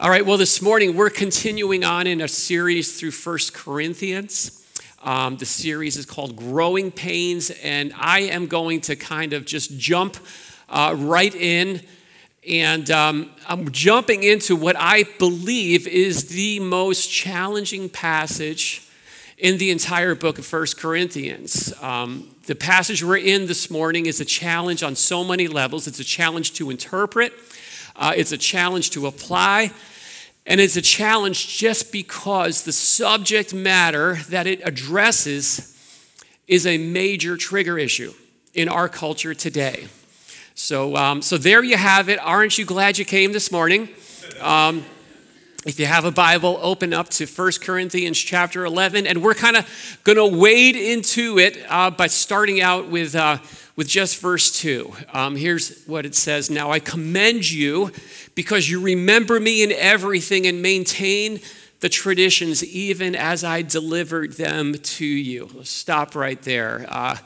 All right, well, this morning we're continuing on in a series through First Corinthians. Um, the series is called Growing Pains, and I am going to kind of just jump uh, right in. And um, I'm jumping into what I believe is the most challenging passage in the entire book of First Corinthians. Um, the passage we're in this morning is a challenge on so many levels. It's a challenge to interpret, uh, it's a challenge to apply, and it's a challenge just because the subject matter that it addresses is a major trigger issue in our culture today. So, um, so there you have it. Aren't you glad you came this morning? Um, if you have a Bible, open up to 1 Corinthians chapter 11, and we're kind of going to wade into it uh, by starting out with, uh, with just verse 2. Um, here's what it says Now I commend you because you remember me in everything and maintain the traditions even as I delivered them to you. Let's stop right there. Uh,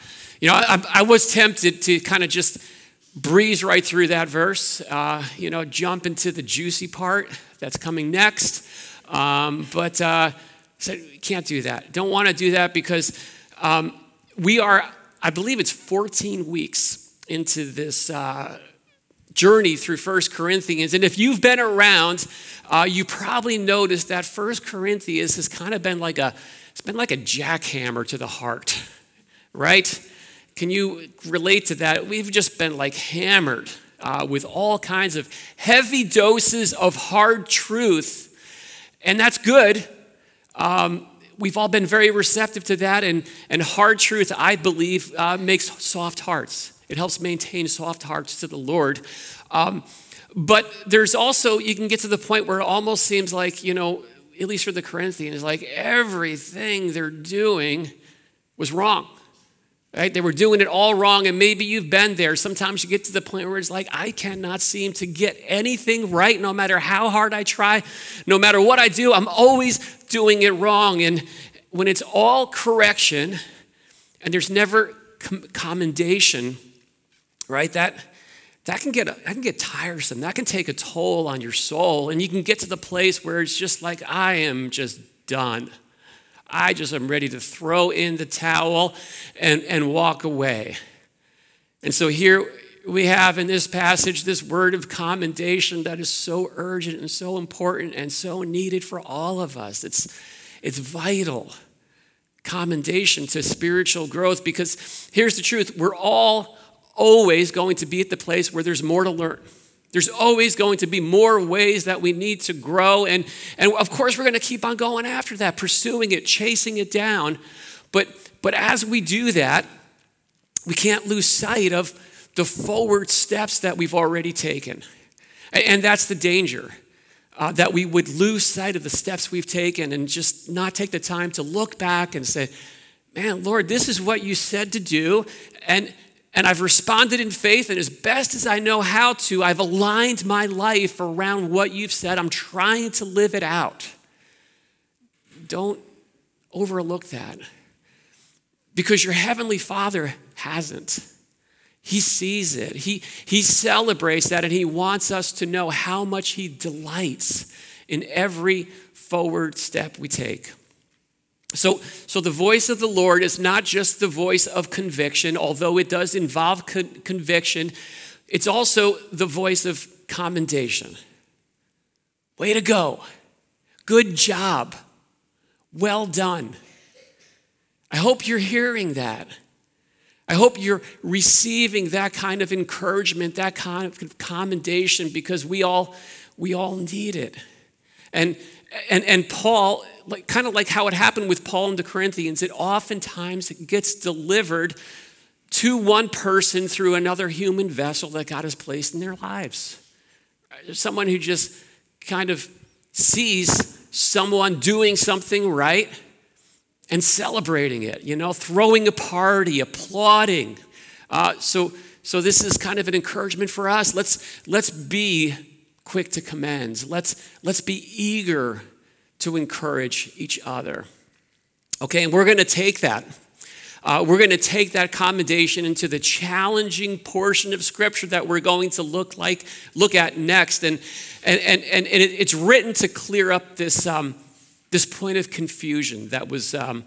you know, I, I, was tempted to kind of just breeze right through that verse, uh, you know, jump into the juicy part that's coming next. Um, but uh, so can't do that. Don't want to do that because um, we are, I believe it's 14 weeks into this uh, journey through First Corinthians. And if you've been around, uh, you probably noticed that First Corinthians has kind of been like a, it's been like a jackhammer to the heart, right? Can you relate to that? We've just been like hammered uh, with all kinds of heavy doses of hard truth, and that's good. Um, we've all been very receptive to that, and, and hard truth, I believe, uh, makes soft hearts. It helps maintain soft hearts to the Lord. Um, but there's also, you can get to the point where it almost seems like, you know, at least for the Corinthians, like everything they're doing was wrong. Right? They were doing it all wrong, and maybe you've been there. Sometimes you get to the point where it's like, I cannot seem to get anything right, no matter how hard I try, no matter what I do, I'm always doing it wrong. And when it's all correction and there's never commendation, right? That, that, can get, that can get tiresome. That can take a toll on your soul. And you can get to the place where it's just like, I am just done. I just am ready to throw in the towel and, and walk away. And so here we have in this passage this word of commendation that is so urgent and so important and so needed for all of us. It's, it's vital commendation to spiritual growth because here's the truth we're all always going to be at the place where there's more to learn. There's always going to be more ways that we need to grow. And, and of course, we're going to keep on going after that, pursuing it, chasing it down. But, but as we do that, we can't lose sight of the forward steps that we've already taken. And, and that's the danger. Uh, that we would lose sight of the steps we've taken and just not take the time to look back and say, Man, Lord, this is what you said to do. And, and I've responded in faith, and as best as I know how to, I've aligned my life around what you've said. I'm trying to live it out. Don't overlook that because your Heavenly Father hasn't. He sees it, he, he celebrates that, and He wants us to know how much He delights in every forward step we take. So, so the voice of the Lord is not just the voice of conviction, although it does involve con- conviction, it's also the voice of commendation. Way to go. Good job. Well done. I hope you're hearing that. I hope you're receiving that kind of encouragement, that kind of commendation, because we all, we all need it. And, and, and Paul, like, kind of like how it happened with Paul and the Corinthians, it oftentimes gets delivered to one person through another human vessel that God has placed in their lives. Someone who just kind of sees someone doing something right and celebrating it, you know, throwing a party, applauding. Uh, so, so this is kind of an encouragement for us. Let's, let's be quick to commend. Let's, let's be eager to encourage each other. Okay, and we're going to take that Uh, we're going to take that commendation into the challenging portion of Scripture that we're going to look like look at next, and and and, and it's written to clear up this um, this point of confusion that was um,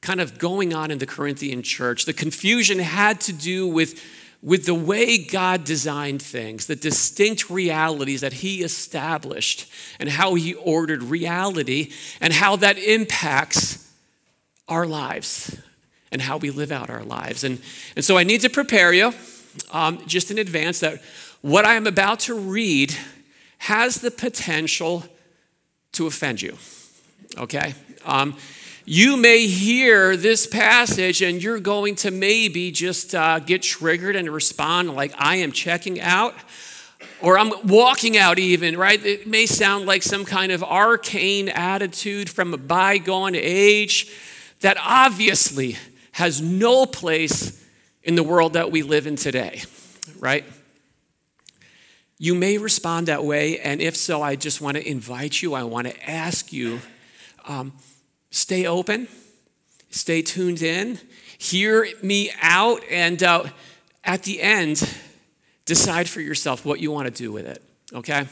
kind of going on in the Corinthian church. The confusion had to do with with the way God designed things, the distinct realities that He established, and how He ordered reality, and how that impacts our lives and how we live out our lives. And, and so I need to prepare you um, just in advance that what I am about to read has the potential to offend you, okay? Um, you may hear this passage and you're going to maybe just uh, get triggered and respond like, I am checking out, or I'm walking out, even, right? It may sound like some kind of arcane attitude from a bygone age that obviously has no place in the world that we live in today, right? You may respond that way, and if so, I just want to invite you, I want to ask you. Um, stay open, stay tuned in, hear me out, and uh, at the end, decide for yourself what you want to do with it, okay?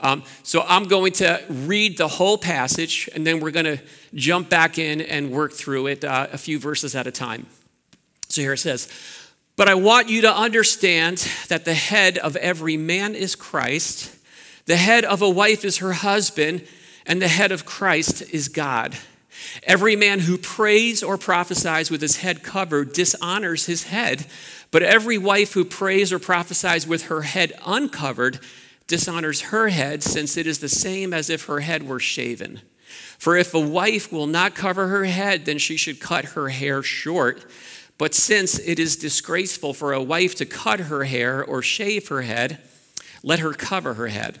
Um, so I'm going to read the whole passage, and then we're going to jump back in and work through it uh, a few verses at a time. So here it says, But I want you to understand that the head of every man is Christ, the head of a wife is her husband, and the head of Christ is God. Every man who prays or prophesies with his head covered dishonors his head, but every wife who prays or prophesies with her head uncovered dishonors her head, since it is the same as if her head were shaven. For if a wife will not cover her head, then she should cut her hair short. But since it is disgraceful for a wife to cut her hair or shave her head, let her cover her head.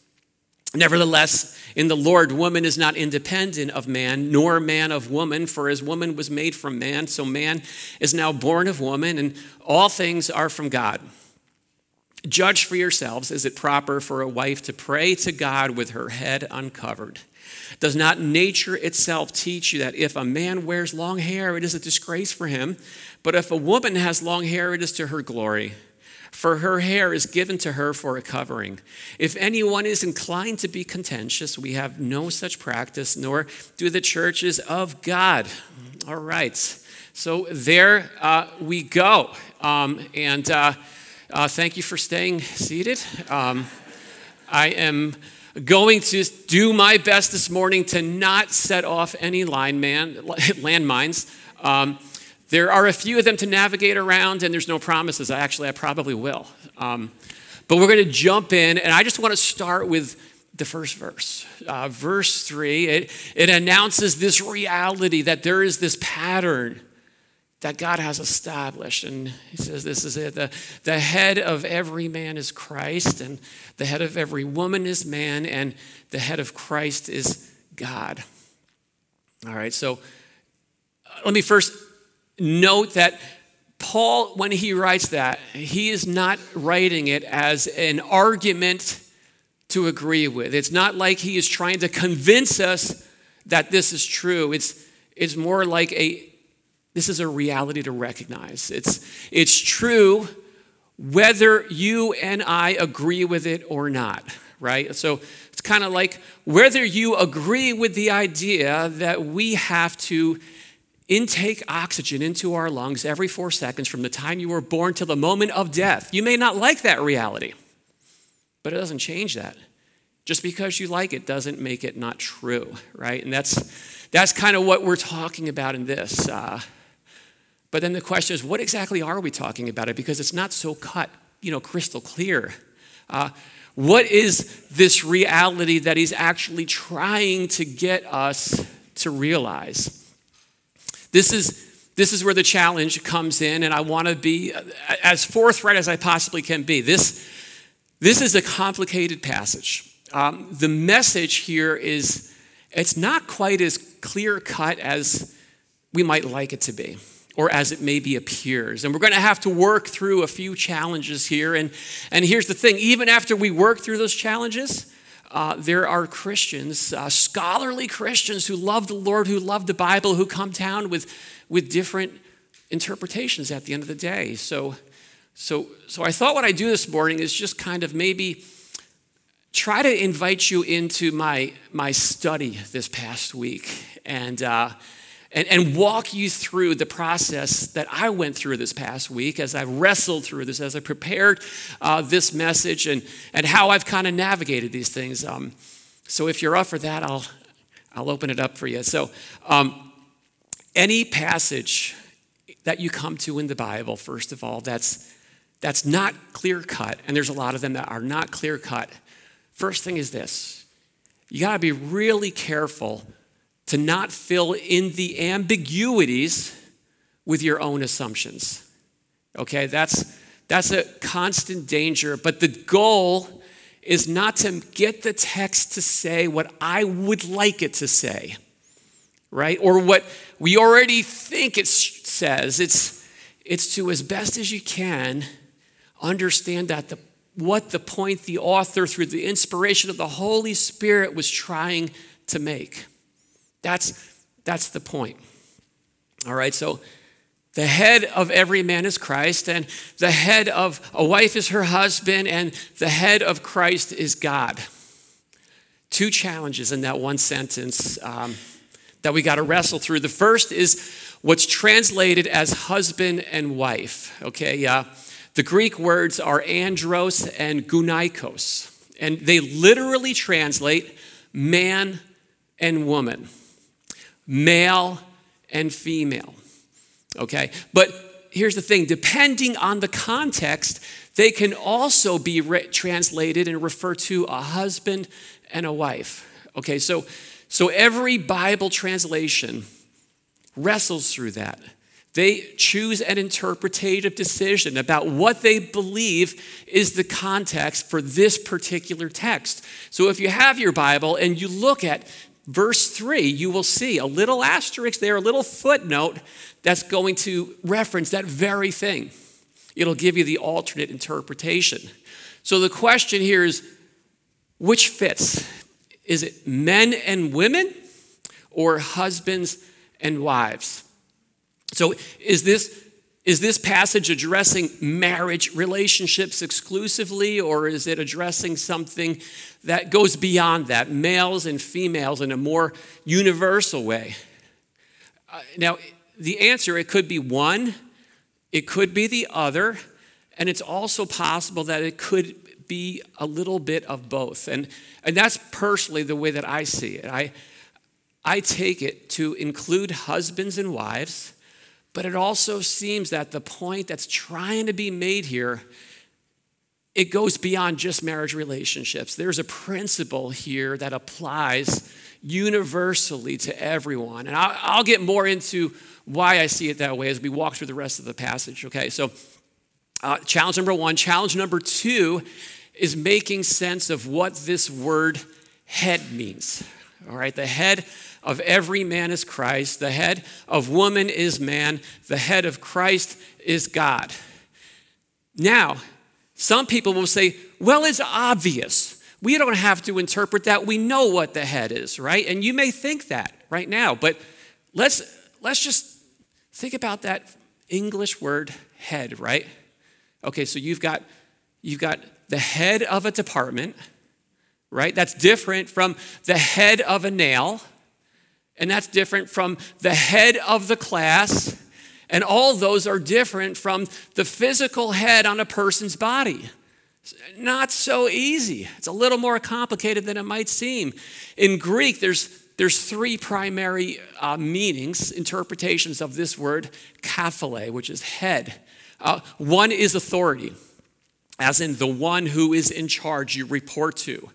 Nevertheless, in the Lord, woman is not independent of man, nor man of woman, for as woman was made from man, so man is now born of woman, and all things are from God. Judge for yourselves is it proper for a wife to pray to God with her head uncovered? Does not nature itself teach you that if a man wears long hair, it is a disgrace for him, but if a woman has long hair, it is to her glory? For her hair is given to her for a covering. If anyone is inclined to be contentious, we have no such practice, nor do the churches of God. All right, so there uh, we go. Um, and uh, uh, thank you for staying seated. Um, I am going to do my best this morning to not set off any line man, landmines. Um, there are a few of them to navigate around, and there's no promises. I actually, I probably will. Um, but we're going to jump in, and I just want to start with the first verse. Uh, verse three, it, it announces this reality that there is this pattern that God has established. And he says, This is it. The, the head of every man is Christ, and the head of every woman is man, and the head of Christ is God. All right, so uh, let me first note that Paul, when he writes that, he is not writing it as an argument to agree with. It's not like he is trying to convince us that this is true. It's, it's more like a this is a reality to recognize. It's, it's true whether you and I agree with it or not, right? So it's kind of like whether you agree with the idea that we have to intake oxygen into our lungs every four seconds from the time you were born till the moment of death. You may not like that reality, but it doesn't change that. Just because you like it doesn't make it not true, right? And that's, that's kind of what we're talking about in this. Uh, but then the question is, what exactly are we talking about it? Because it's not so cut, you know, crystal clear. Uh, what is this reality that he's actually trying to get us to realize? This is, this is where the challenge comes in, and I want to be as forthright as I possibly can be. This, this is a complicated passage. um, the message here is it's not quite as clear cut as we might like it to be or as it maybe appears. And we're going to have to work through a few challenges here. And, and here's the thing even after we work through those challenges, uh, there are Christians, uh, scholarly Christians who love the Lord, who love the Bible, who come down with, with different interpretations at the end of the day. So, so, so I thought what I'd do this morning is just kind of maybe try to invite you into my, my study this past week. And, uh, and, and walk you through the process that I went through this past week as I wrestled through this, as I prepared uh, this message, and, and how I've kind of navigated these things. Um, so if you're up for that, I'll, I'll open it up for you. So, um, any passage that you come to in the Bible, first of all, that's, that's not clear cut, and there's a lot of them that are not clear cut. First thing is this you got to be really careful to not fill in the ambiguities with your own assumptions. Okay, that's, that's a constant danger, but the goal is not to get the text to say what I would like it to say, right? Or what we already think it says. It's, it's to, as best as you can, understand that the, what the point the author, through the inspiration of the Holy Spirit, was trying to make. That's, that's the point. All right, so the head of every man is Christ, and the head of a wife is her husband, and the head of Christ is God. Two challenges in that one sentence um, that we got to wrestle through. The first is what's translated as husband and wife. Okay, uh, the Greek words are andros and gunaikos, and they literally translate man and woman male and female. Okay? But here's the thing depending on the context, they can also be re- translated and refer to a husband and a wife. Okay, so, so every Bible translation wrestles through that. They choose an interpretative decision about what they believe is the context for this particular text. So if you have your Bible and you look at verse 3, you will see a little asterisk there, a little footnote that's going to reference that very thing. It'll give you the alternate interpretation. So the question here is which fits? Is it men and women or husbands and wives? So is this is this passage addressing marriage relationships exclusively, or is it addressing something that goes beyond that, males and females in a more universal way? Uh, now, the answer it could be one, it could be the other, and it's also possible that it could be a little bit of both. And, and that's personally the way that I see it. I, I take it to include husbands and wives but it also seems that the point that's trying to be made here it goes beyond just marriage relationships. There's a principle here that applies universally to everyone. And I'll, I'll, get more into why I see it that way as we walk through the rest of the passage. Okay, so uh, challenge number one. Challenge number two is making sense of what this word head means. All right, the head of every man is Christ, the head of woman is man, the head of Christ is God. Now, some people will say, well, it's obvious. We don't have to interpret that. We know what the head is, right? And you may think that right now, but let's let's just think about that English word head, right? Okay, so you've got you've got the head of a department, right? That's different from the head of a nail. And that's different from the head of the class. And all those are different from the physical head on a person's body. Not so easy. It's a little more complicated than it might seem. In Greek, there's, there's three primary uh, meanings, interpretations of this word, kephale, which is head. Uh, one is authority, as in the one who is in charge you report to.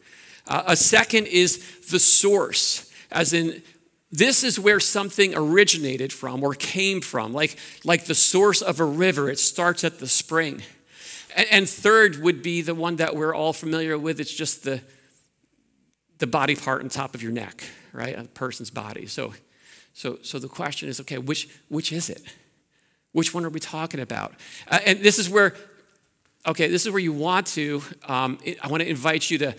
Uh, a second is the source, as in this is where something originated from or came from, like, like the source of a river. It starts at the spring. And, and third would be the one that we're all familiar with it's just the, the body part on top of your neck, right? A person's body. So, so, so the question is, okay, which, which is it? Which one are we talking about? Uh, and this is where, okay, this is where you want to, um, I want to invite you to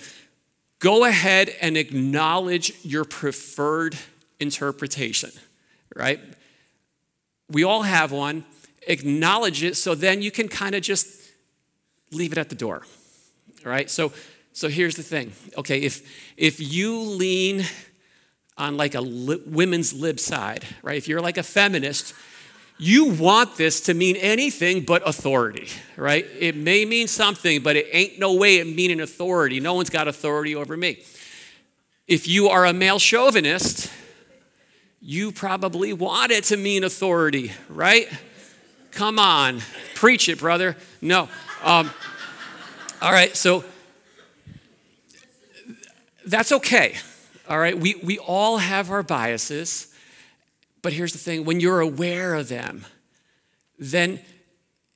go ahead and acknowledge your preferred interpretation, right? We all have one. Acknowledge it so then you can kind of just leave it at the door, right? So, so here's the thing. Okay, if if you lean on like a li- women's lib side, right? If you're like a feminist, you want this to mean anything but authority, right? It may mean something, but it ain't no way it meaning authority. No one's got authority over me. If you are a male chauvinist, you probably want it to mean authority, right? Come on, preach it, brother. No. Um, all right, so that's okay. All right, we, we all have our biases. But here's the thing when you're aware of them, then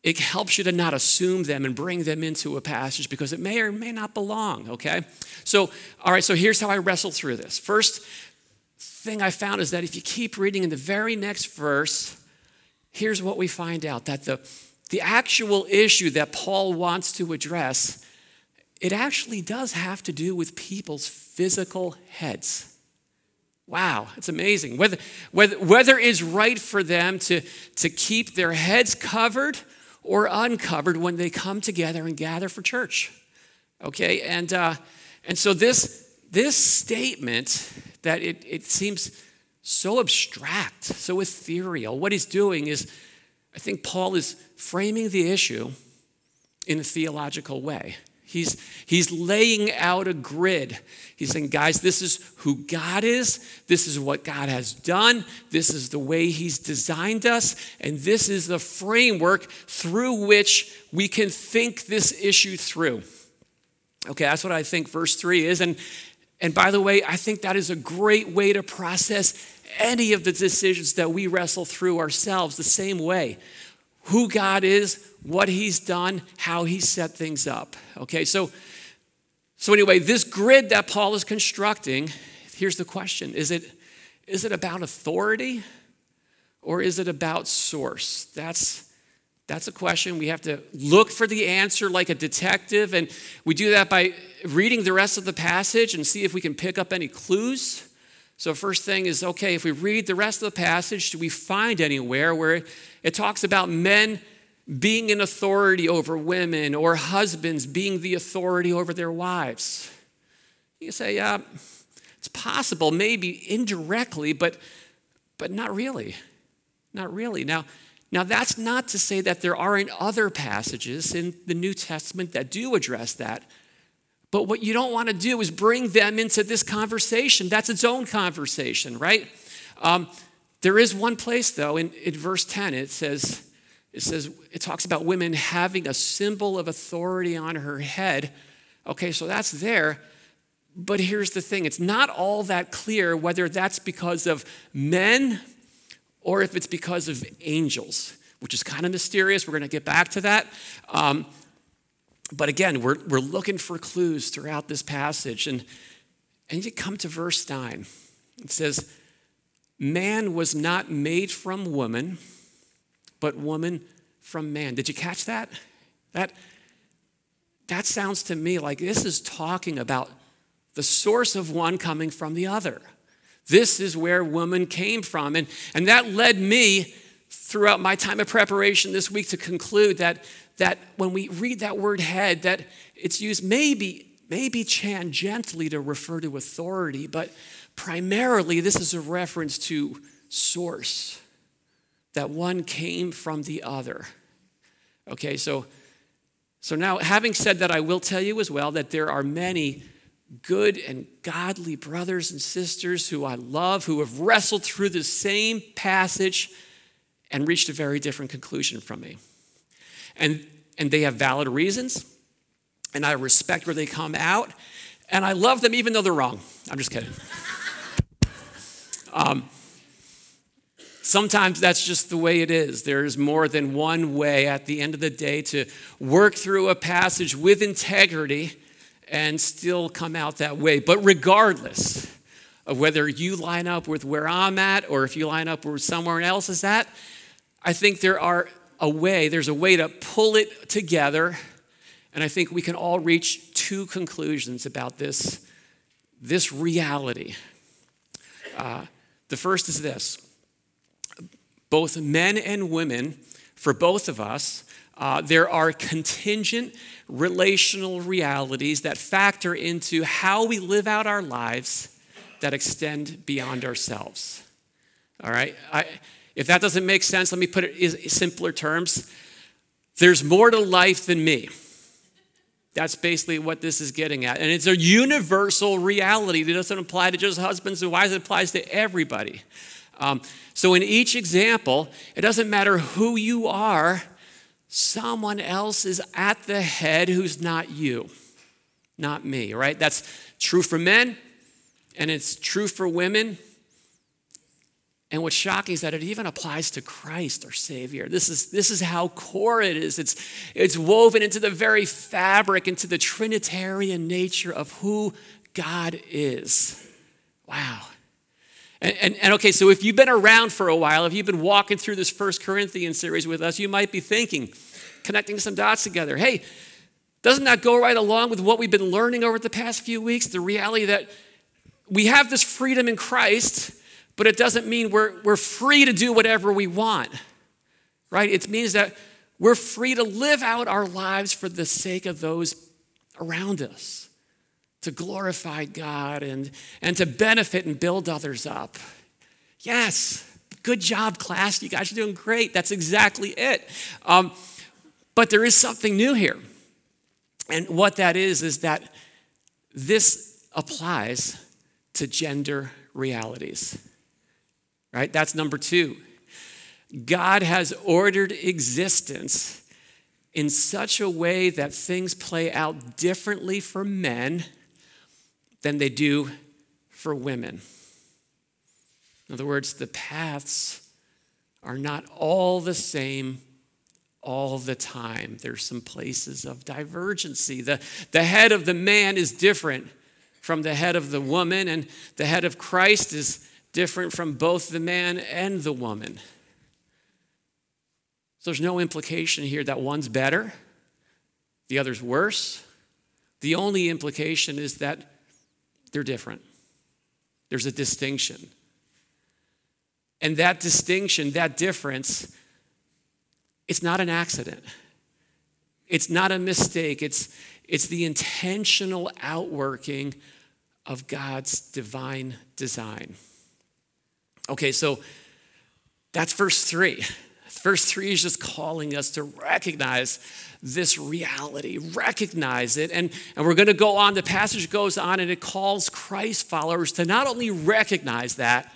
it helps you to not assume them and bring them into a passage because it may or may not belong, okay? So, all right, so here's how I wrestle through this. First thing I found is that if you keep reading in the very next verse, here's what we find out that the, the actual issue that Paul wants to address, it actually does have to do with people's physical heads. Wow, it's amazing. Whether, whether, whether it's right for them to, to keep their heads covered or uncovered when they come together and gather for church. Okay, and, uh, and so this, this statement that it, it seems so abstract, so ethereal, what he's doing is, I think Paul is framing the issue in a theological way. He's, he's laying out a grid. He's saying, guys, this is who God is. This is what God has done. This is the way He's designed us. And this is the framework through which we can think this issue through. Okay, that's what I think verse 3 is. And, and by the way, I think that is a great way to process any of the decisions that we wrestle through ourselves the same way who God is, what He's done, how He set things up. Okay, so, so anyway, this grid that Paul is constructing, here's the question is it, is it about authority or is it about source? That's, that's a question. We have to look for the answer like a detective, and we do that by reading the rest of the passage and see if we can pick up any clues. So, first thing is okay, if we read the rest of the passage, do we find anywhere where it talks about men being in authority over women or husbands being the authority over their wives? You say, yeah, it's possible, maybe indirectly, but, but not really. Not really. Now, now, that's not to say that there aren't other passages in the New Testament that do address that. But what you don't want to do is bring them into this conversation. That's its own conversation, right? Um, there is one place, though, in, in verse 10, it says, it says, it talks about women having a symbol of authority on her head. Okay, so that's there. But here's the thing it's not all that clear whether that's because of men or if it's because of angels, which is kind of mysterious. We're going to get back to that. Um, but again, we're, we're looking for clues throughout this passage. And, and you come to verse 9. It says, Man was not made from woman, but woman from man. Did you catch that? That, that sounds to me like this is talking about the source of one coming from the other. This is where woman came from. And, and that led me throughout my time of preparation this week to conclude that that when we read that word head, that it's used maybe, maybe tangentially to refer to authority, but primarily this is a reference to source, that one came from the other. Okay, so, so now having said that, I will tell you as well that there are many good and godly brothers and sisters who I love who have wrestled through the same passage and reached a very different conclusion from me. And, and they have valid reasons, and I respect where they come out, and I love them even though they're wrong. I'm just kidding. Um, sometimes that's just the way it is. There's more than one way at the end of the day to work through a passage with integrity and still come out that way. But regardless of whether you line up with where I'm at or if you line up where someone else is at, I think there are a way, there's a way to pull it together. And I think we can all reach two conclusions about this, this reality. Uh, the first is this both men and women, for both of us, uh, there are contingent relational realities that factor into how we live out our lives that extend beyond ourselves. All right? I, if that doesn't make sense, let me put it in simpler terms. There's more to life than me. That's basically what this is getting at. And it's a universal reality that doesn't apply to just husbands and wives, it applies to everybody. Um, so, in each example, it doesn't matter who you are, someone else is at the head who's not you, not me, right? That's true for men, and it's true for women. And what's shocking is that it even applies to Christ, our Savior. This is, this is how core it is. It's, it's woven into the very fabric, into the Trinitarian nature of who God is. Wow. And, and, and, okay, so if you've been around for a while, if you've been walking through this First Corinthians series with us, you might be thinking, connecting some dots together. Hey, doesn't that go right along with what we've been learning over the past few weeks? The reality that we have this freedom in Christ, but it doesn't mean we're, we're free to do whatever we want, right? It means that we're free to live out our lives for the sake of those around us to glorify God and, and to benefit and build others up. Yes, good job, class. You guys are doing great. That's exactly it. Um, but there is something new here. And what that is, is that this applies to gender realities. Right? That's number two. God has ordered existence in such a way that things play out differently for men than they do for women. In other words, the paths are not all the same all the time. There's some places of divergency. The, the head of the man is different from the head of the woman, and the head of Christ is different from both the man and the woman. So there's no implication here that one's better, the other's worse. The only implication is that they're different. There's a distinction. And that distinction, that difference, it's not an accident. It's not a mistake. It's, it's the intentional outworking of God's divine design. Okay, so that's verse three. Verse three is just calling us to recognize this reality, recognize it. And, and we're going to go on. The passage goes on and it calls Christ followers to not only recognize that,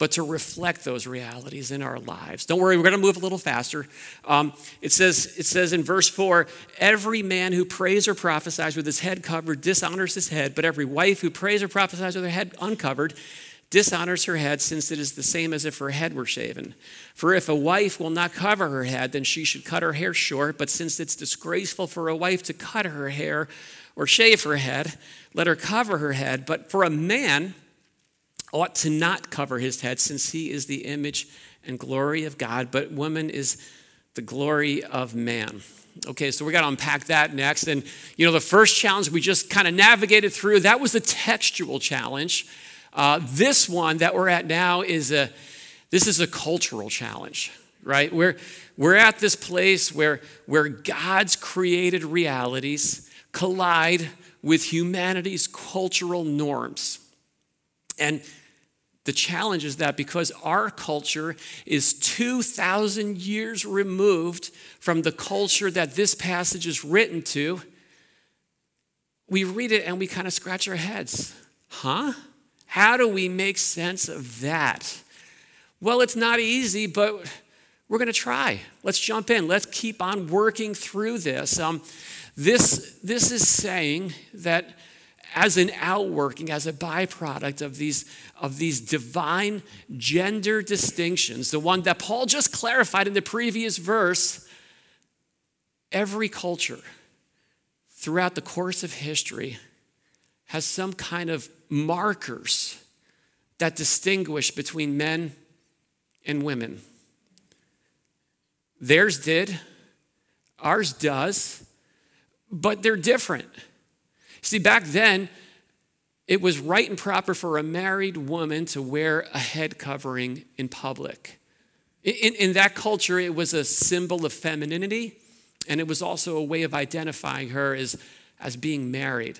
but to reflect those realities in our lives. Don't worry, we're going to move a little faster. Um, it, says, it says in verse 4 Every man who prays or prophesies with his head covered dishonors his head, but every wife who prays or prophesies with her head uncovered dishonors her head, since it is the same as if her head were shaven. For if a wife will not cover her head, then she should cut her hair short. But since it's disgraceful for a wife to cut her hair or shave her head, let her cover her head. But for a man, ought to not cover his head, since he is the image and glory of God, but woman is the glory of man. Okay, so we got to unpack that next. And, you know, the first challenge we just kind of navigated through, that was the textual challenge. Uh, this one that we're at now is a this is a cultural challenge, right? We're, we're at this place where, where God's created realities collide with humanity's cultural norms. And the challenge is that because our culture is 2,000 years removed from the culture that this passage is written to, we read it and we kind of scratch our heads. Huh? How do we make sense of that? Well, it's not easy, but we're going to try. Let's jump in. Let's keep on working through this. Um, this, this is saying that as an outworking, as a byproduct of these, of these divine gender distinctions, the one that Paul just clarified in the previous verse, every culture throughout the course of history has some kind of markers that distinguish between men and women. Theirs did, ours does, but they're different. See, back then, it was right and proper for a married woman to wear a head covering in public. In, in, that culture, it was a symbol of femininity, and it was also a way of identifying her as, as being married.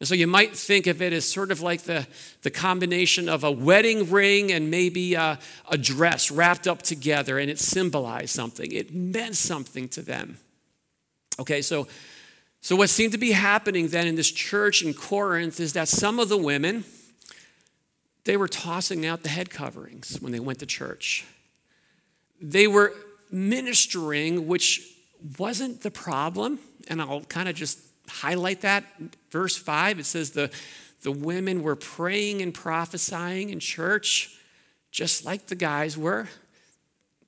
And so you might think of it as sort of like the, the combination of a wedding ring and maybe a, a dress wrapped up together, and it symbolized something. It meant something to them. Okay, so, so what seemed to be happening then in this church in Corinth is that some of the women, they were tossing out the head coverings when they went to church. They were ministering, which wasn't the problem, and I'll kind of just highlight that. Verse 5, it says the, the women were praying and prophesying in church, just like the guys were.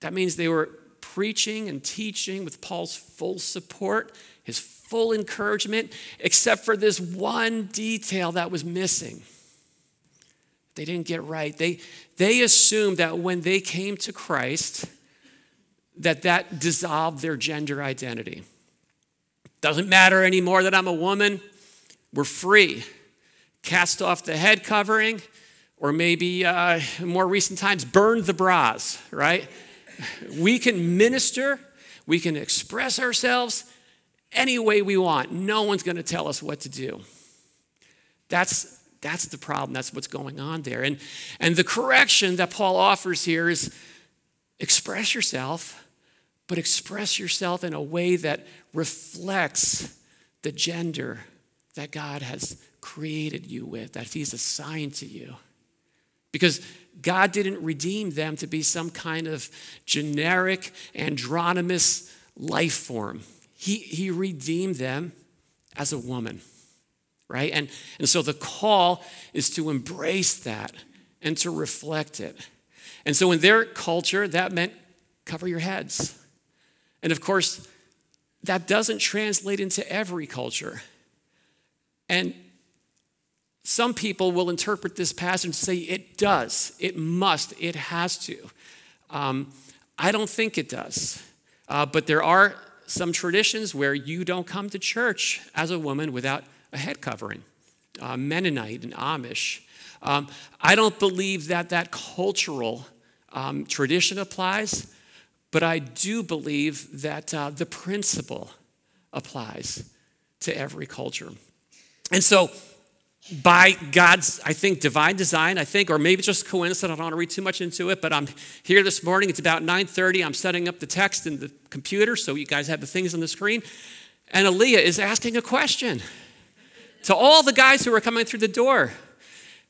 That means they were preaching and teaching with Paul's full support, his full encouragement, except for this one detail that was missing. They didn't get right. They, they assumed that when they came to Christ, that that dissolved their gender identity. Doesn't matter anymore that I'm a woman. We're free. Cast off the head covering, or maybe uh, more recent times, burn the bras, right? We can minister, we can express ourselves any way we want. No one's going to tell us what to do. That's, that's the problem. That's what's going on there. And, and the correction that Paul offers here is express yourself but express yourself in a way that reflects the gender that God has created you with, that He's assigned to you. Because God didn't redeem them to be some kind of generic, androgynous life form. He, he redeemed them as a woman, right? And, and so the call is to embrace that and to reflect it. And so in their culture, that meant cover your heads. And of course, that doesn't translate into every culture. And some people will interpret this passage and say it does, it must, it has to. Um, I don't think it does. Uh, but there are some traditions where you don't come to church as a woman without a head covering. Uh, Mennonite and Amish. Um, I don't believe that that cultural um, tradition applies. But I do believe that uh, the principle applies to every culture. And so, by God's, I think, divine design, I think, or maybe just coincidence, I don't want to read too much into it, but I'm here this morning. It's about 9:30. I'm setting up the text in the computer, so you guys have the things on the screen. And Aaliyah is asking a question to all the guys who are coming through the door.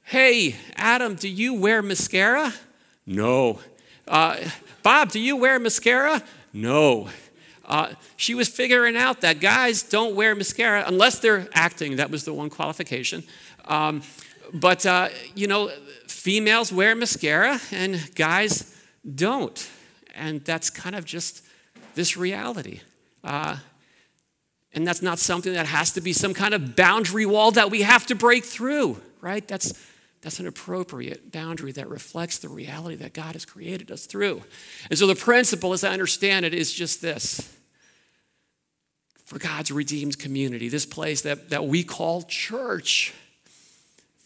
Hey, Adam, do you wear mascara? No. Uh, Bob, do you wear mascara? No. Uh, she was figuring out that guys don't wear mascara unless they're acting. That was the one qualification. Um, but, uh, you know, females wear mascara and guys don't. And that's kind of just this reality. Uh, and that's not something that has to be some kind of boundary wall that we have to break through, right? That's that's an appropriate boundary that reflects the reality that God has created us through. And so the principle, as I understand it, is just this for God's redeemed community, this place that, that we call church.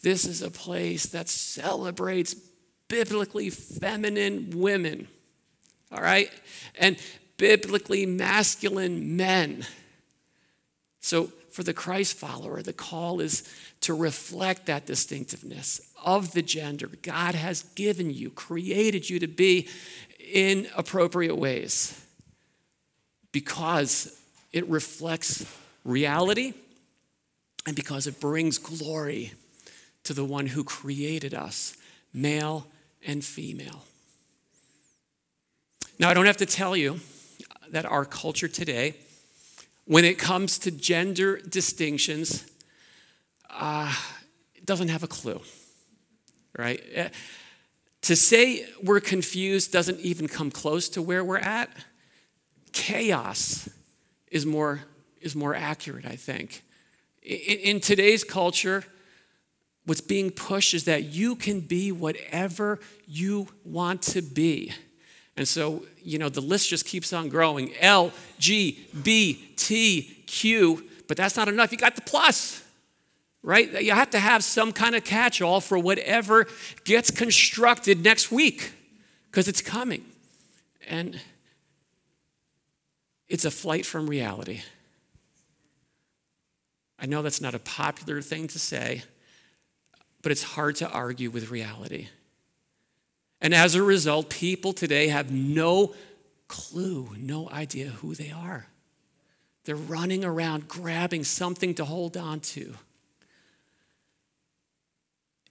This is a place that celebrates biblically feminine women, all right? And biblically masculine men. So, for the Christ follower, the call is to reflect that distinctiveness of the gender God has given you, created you to be in appropriate ways because it reflects reality and because it brings glory to the one who created us, male and female. Now, I don't have to tell you that our culture today, when it comes to gender distinctions, uh, doesn't have a clue right? Eh, to say we're confused doesn't even come close to where we're at. Chaos is more, is more accurate, I think. In, in today's culture, what's being pushed is that you can be whatever you want to be. And so, you know, the list just keeps on growing L, G, B, T, Q, but that's not enough. You got the plus, right? You have to have some kind of catch all for whatever gets constructed next week because it's coming. And it's a flight from reality. I know that's not a popular thing to say, but it's hard to argue with reality. And as a result, people today have no clue, no idea who they are. They're running around grabbing something to hold on to.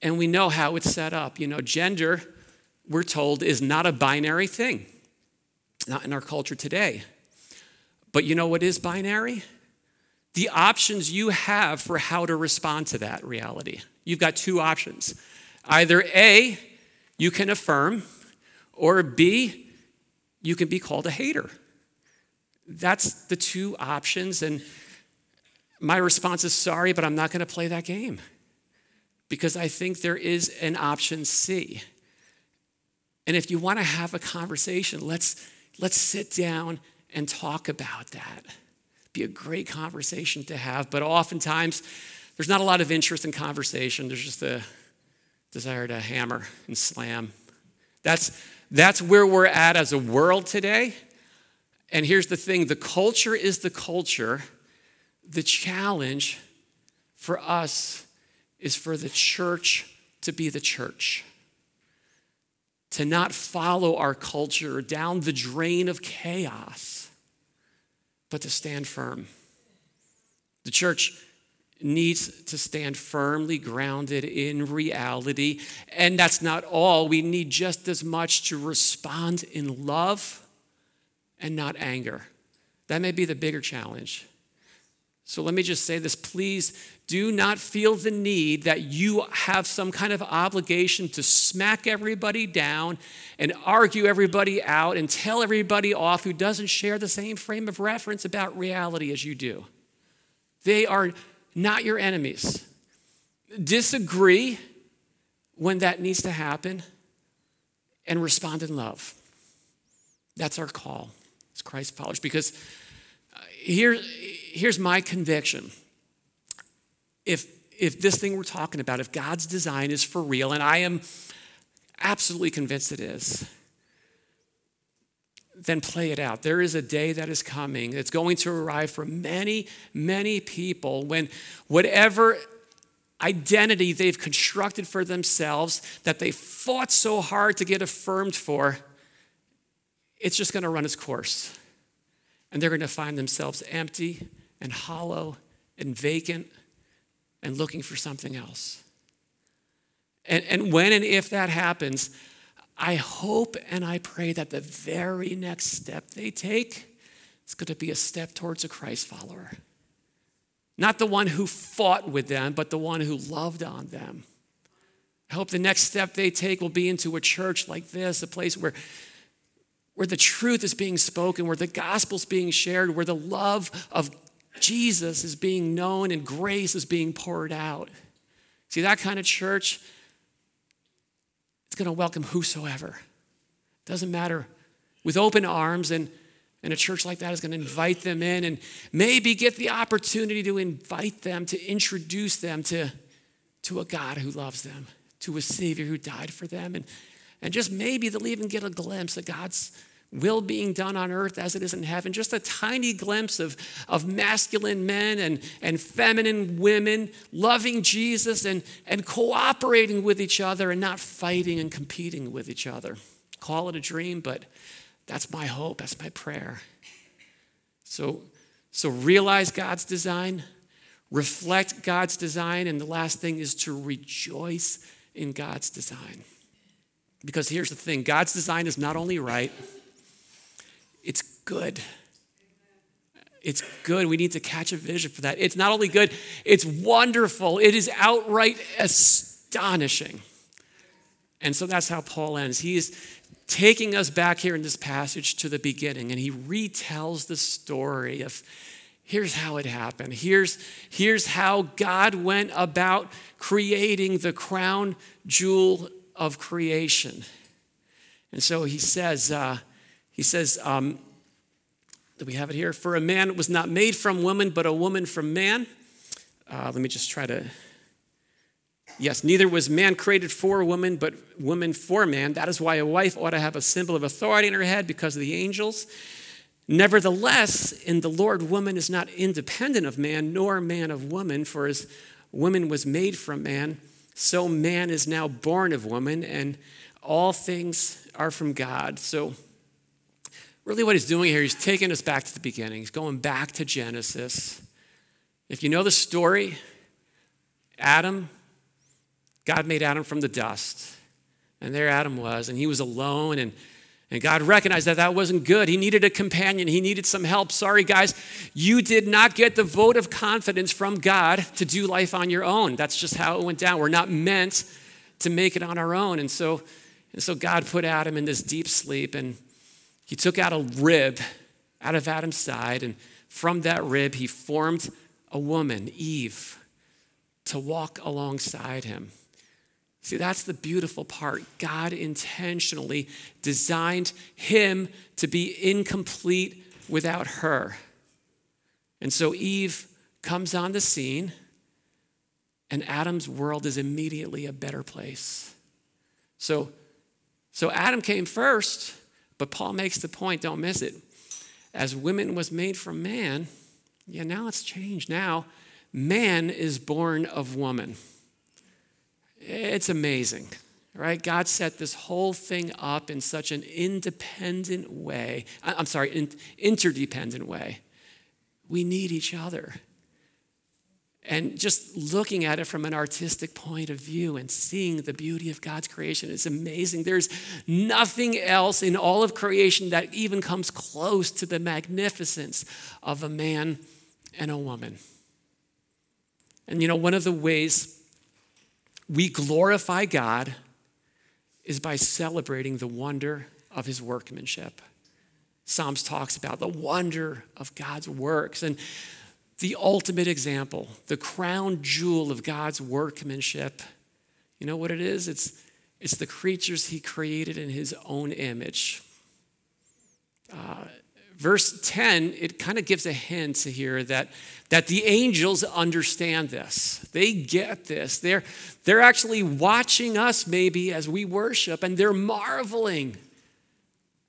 And we know how it's set up. You know, gender, we're told, is not a binary thing, not in our culture today. But you know what is binary? The options you have for how to respond to that reality. You've got two options. Either A, you can affirm, or B, you can be called a hater. That's the two options. And my response is sorry, but I'm not going to play that game because I think there is an option C. And if you want to have a conversation, let's, let's sit down and talk about that. Be a great conversation to have, but oftentimes there's not a lot of interest in conversation. There's just a desire to hammer and slam. That's, that's where we're at as a world today. And here's the thing the culture is the culture. The challenge for us is for the church to be the church, to not follow our culture down the drain of chaos, but to stand firm. The church needs to stand firmly grounded in reality. And that's not all. We need just as much to respond in love and not anger. That may be the bigger challenge. So let me just say this please do not feel the need that you have some kind of obligation to smack everybody down and argue everybody out and tell everybody off who doesn't share the same frame of reference about reality as you do. They are not your enemies. Disagree when that needs to happen and respond in love. That's our call as Christ followers. Because uh, here, here's my conviction. If, if this thing we're talking about, if God's design is for real, and I am absolutely convinced it is, then play it out. There is a day that is coming. It's going to arrive for many, many people when whatever identity they've constructed for themselves that they fought so hard to get affirmed for, it's just going to run its course. And they're going to find themselves empty and hollow and vacant and looking for something else. And, and when and if that happens, I hope and I pray that the very next step they take is going to be a step towards a Christ follower. Not the one who fought with them, but the one who loved on them. I hope the next step they take will be into a church like this, a place where, where the truth is being spoken, where the gospel's being shared, where the love of Jesus is being known and grace is being poured out. See, that kind of church it's going to welcome whosoever. Doesn't matter. With open arms, and, and a church like that is going to invite them in and maybe get the opportunity to invite them, to introduce them to, to a God who loves them, to a Savior who died for them. And, and just maybe they'll even get a glimpse of God's will being done on earth as it is in heaven. Just a tiny glimpse of, of masculine men and, and feminine women loving Jesus and, and cooperating with each other and not fighting and competing with each other. Call it a dream, but that's my hope, that's my prayer. So, so realize God's design, reflect God's design, and the last thing is to rejoice in God's design. Because here's the thing God's design is not only right, it's good. It's good. We need to catch a vision for that. It's not only good, it's wonderful. It is outright astonishing. And so that's how Paul ends. He's taking us back here in this passage to the beginning, and he retells the story of Here's how it happened. Here's, here's how God went about creating the crown jewel of creation. And so he says, uh, he says, um, do we have it here? For a man was not made from woman, but a woman from man. Uh, let me just try to. Yes, neither was man created for woman, but woman for man. That is why a wife ought to have a symbol of authority in her head because of the angels. Nevertheless, in the Lord, woman is not independent of man, nor man of woman, for as woman was made from man, so man is now born of woman, and all things are from God. So, really, what he's doing here, he's taking us back to the beginning. He's going back to Genesis. If you know the story, Adam, God made Adam from the dust. And there Adam was, and he was alone, and, and God recognized that that wasn't good. He needed a companion, he needed some help. Sorry, guys, you did not get the vote of confidence from God to do life on your own. That's just how it went down. We're not meant to make it on our own. And so, and so God put Adam in this deep sleep, and he took out a rib out of Adam's side, and from that rib, he formed a woman, Eve, to walk alongside him. See, that's the beautiful part. God intentionally designed him to be incomplete without her. And so Eve comes on the scene, and Adam's world is immediately a better place. So, so Adam came first, but Paul makes the point, don't miss it. As women was made from man, yeah, now it's changed. Now, man is born of woman. It's amazing, right? God set this whole thing up in such an independent way. I'm sorry, interdependent way. We need each other. And just looking at it from an artistic point of view and seeing the beauty of God's creation is amazing. There's nothing else in all of creation that even comes close to the magnificence of a man and a woman. And you know, one of the ways we glorify God is by celebrating the wonder of his workmanship. Psalms talks about the wonder of God's works. And the ultimate example, the crown jewel of God's workmanship, you know what it is? It's, it's the creatures he created in his own image. Uh, verse 10, it kind of gives a hint here that, that the angels understand this. They get this. They're, they're actually watching us maybe as we worship, and they're marveling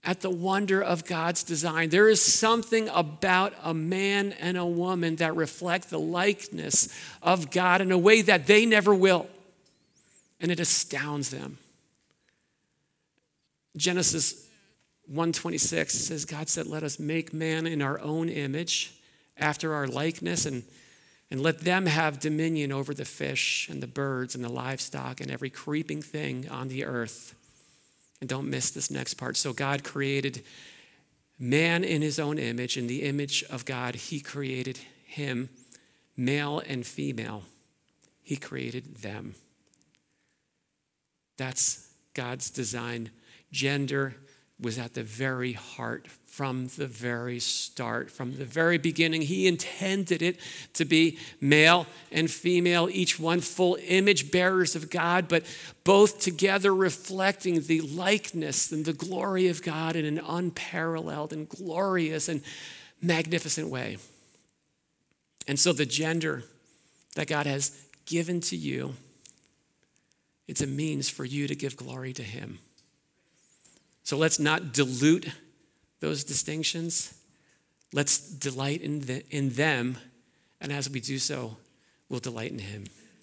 at the wonder of God's design. There is something about a man and a woman that reflect the likeness of God in a way that they never will. And it astounds them. Genesis 126 says, God said, Let us make man in our own image, after our likeness, and, and let them have dominion over the fish and the birds and the livestock and every creeping thing on the earth. And don't miss this next part. So God created man in his own image. In the image of God, he created him, male and female. He created them. That's God's design. Gender was at the very heart from the very start. From the very beginning, He intended it to be male and female, each one full image bearers of God, but both together reflecting the likeness and the glory of God in an unparalleled and glorious and magnificent way. And so, the gender that God has given to you, it's a means for you to give glory to Him. So let's not dilute those distinctions. Let's delight in, the, in them, and as we do so, we'll delight in Him.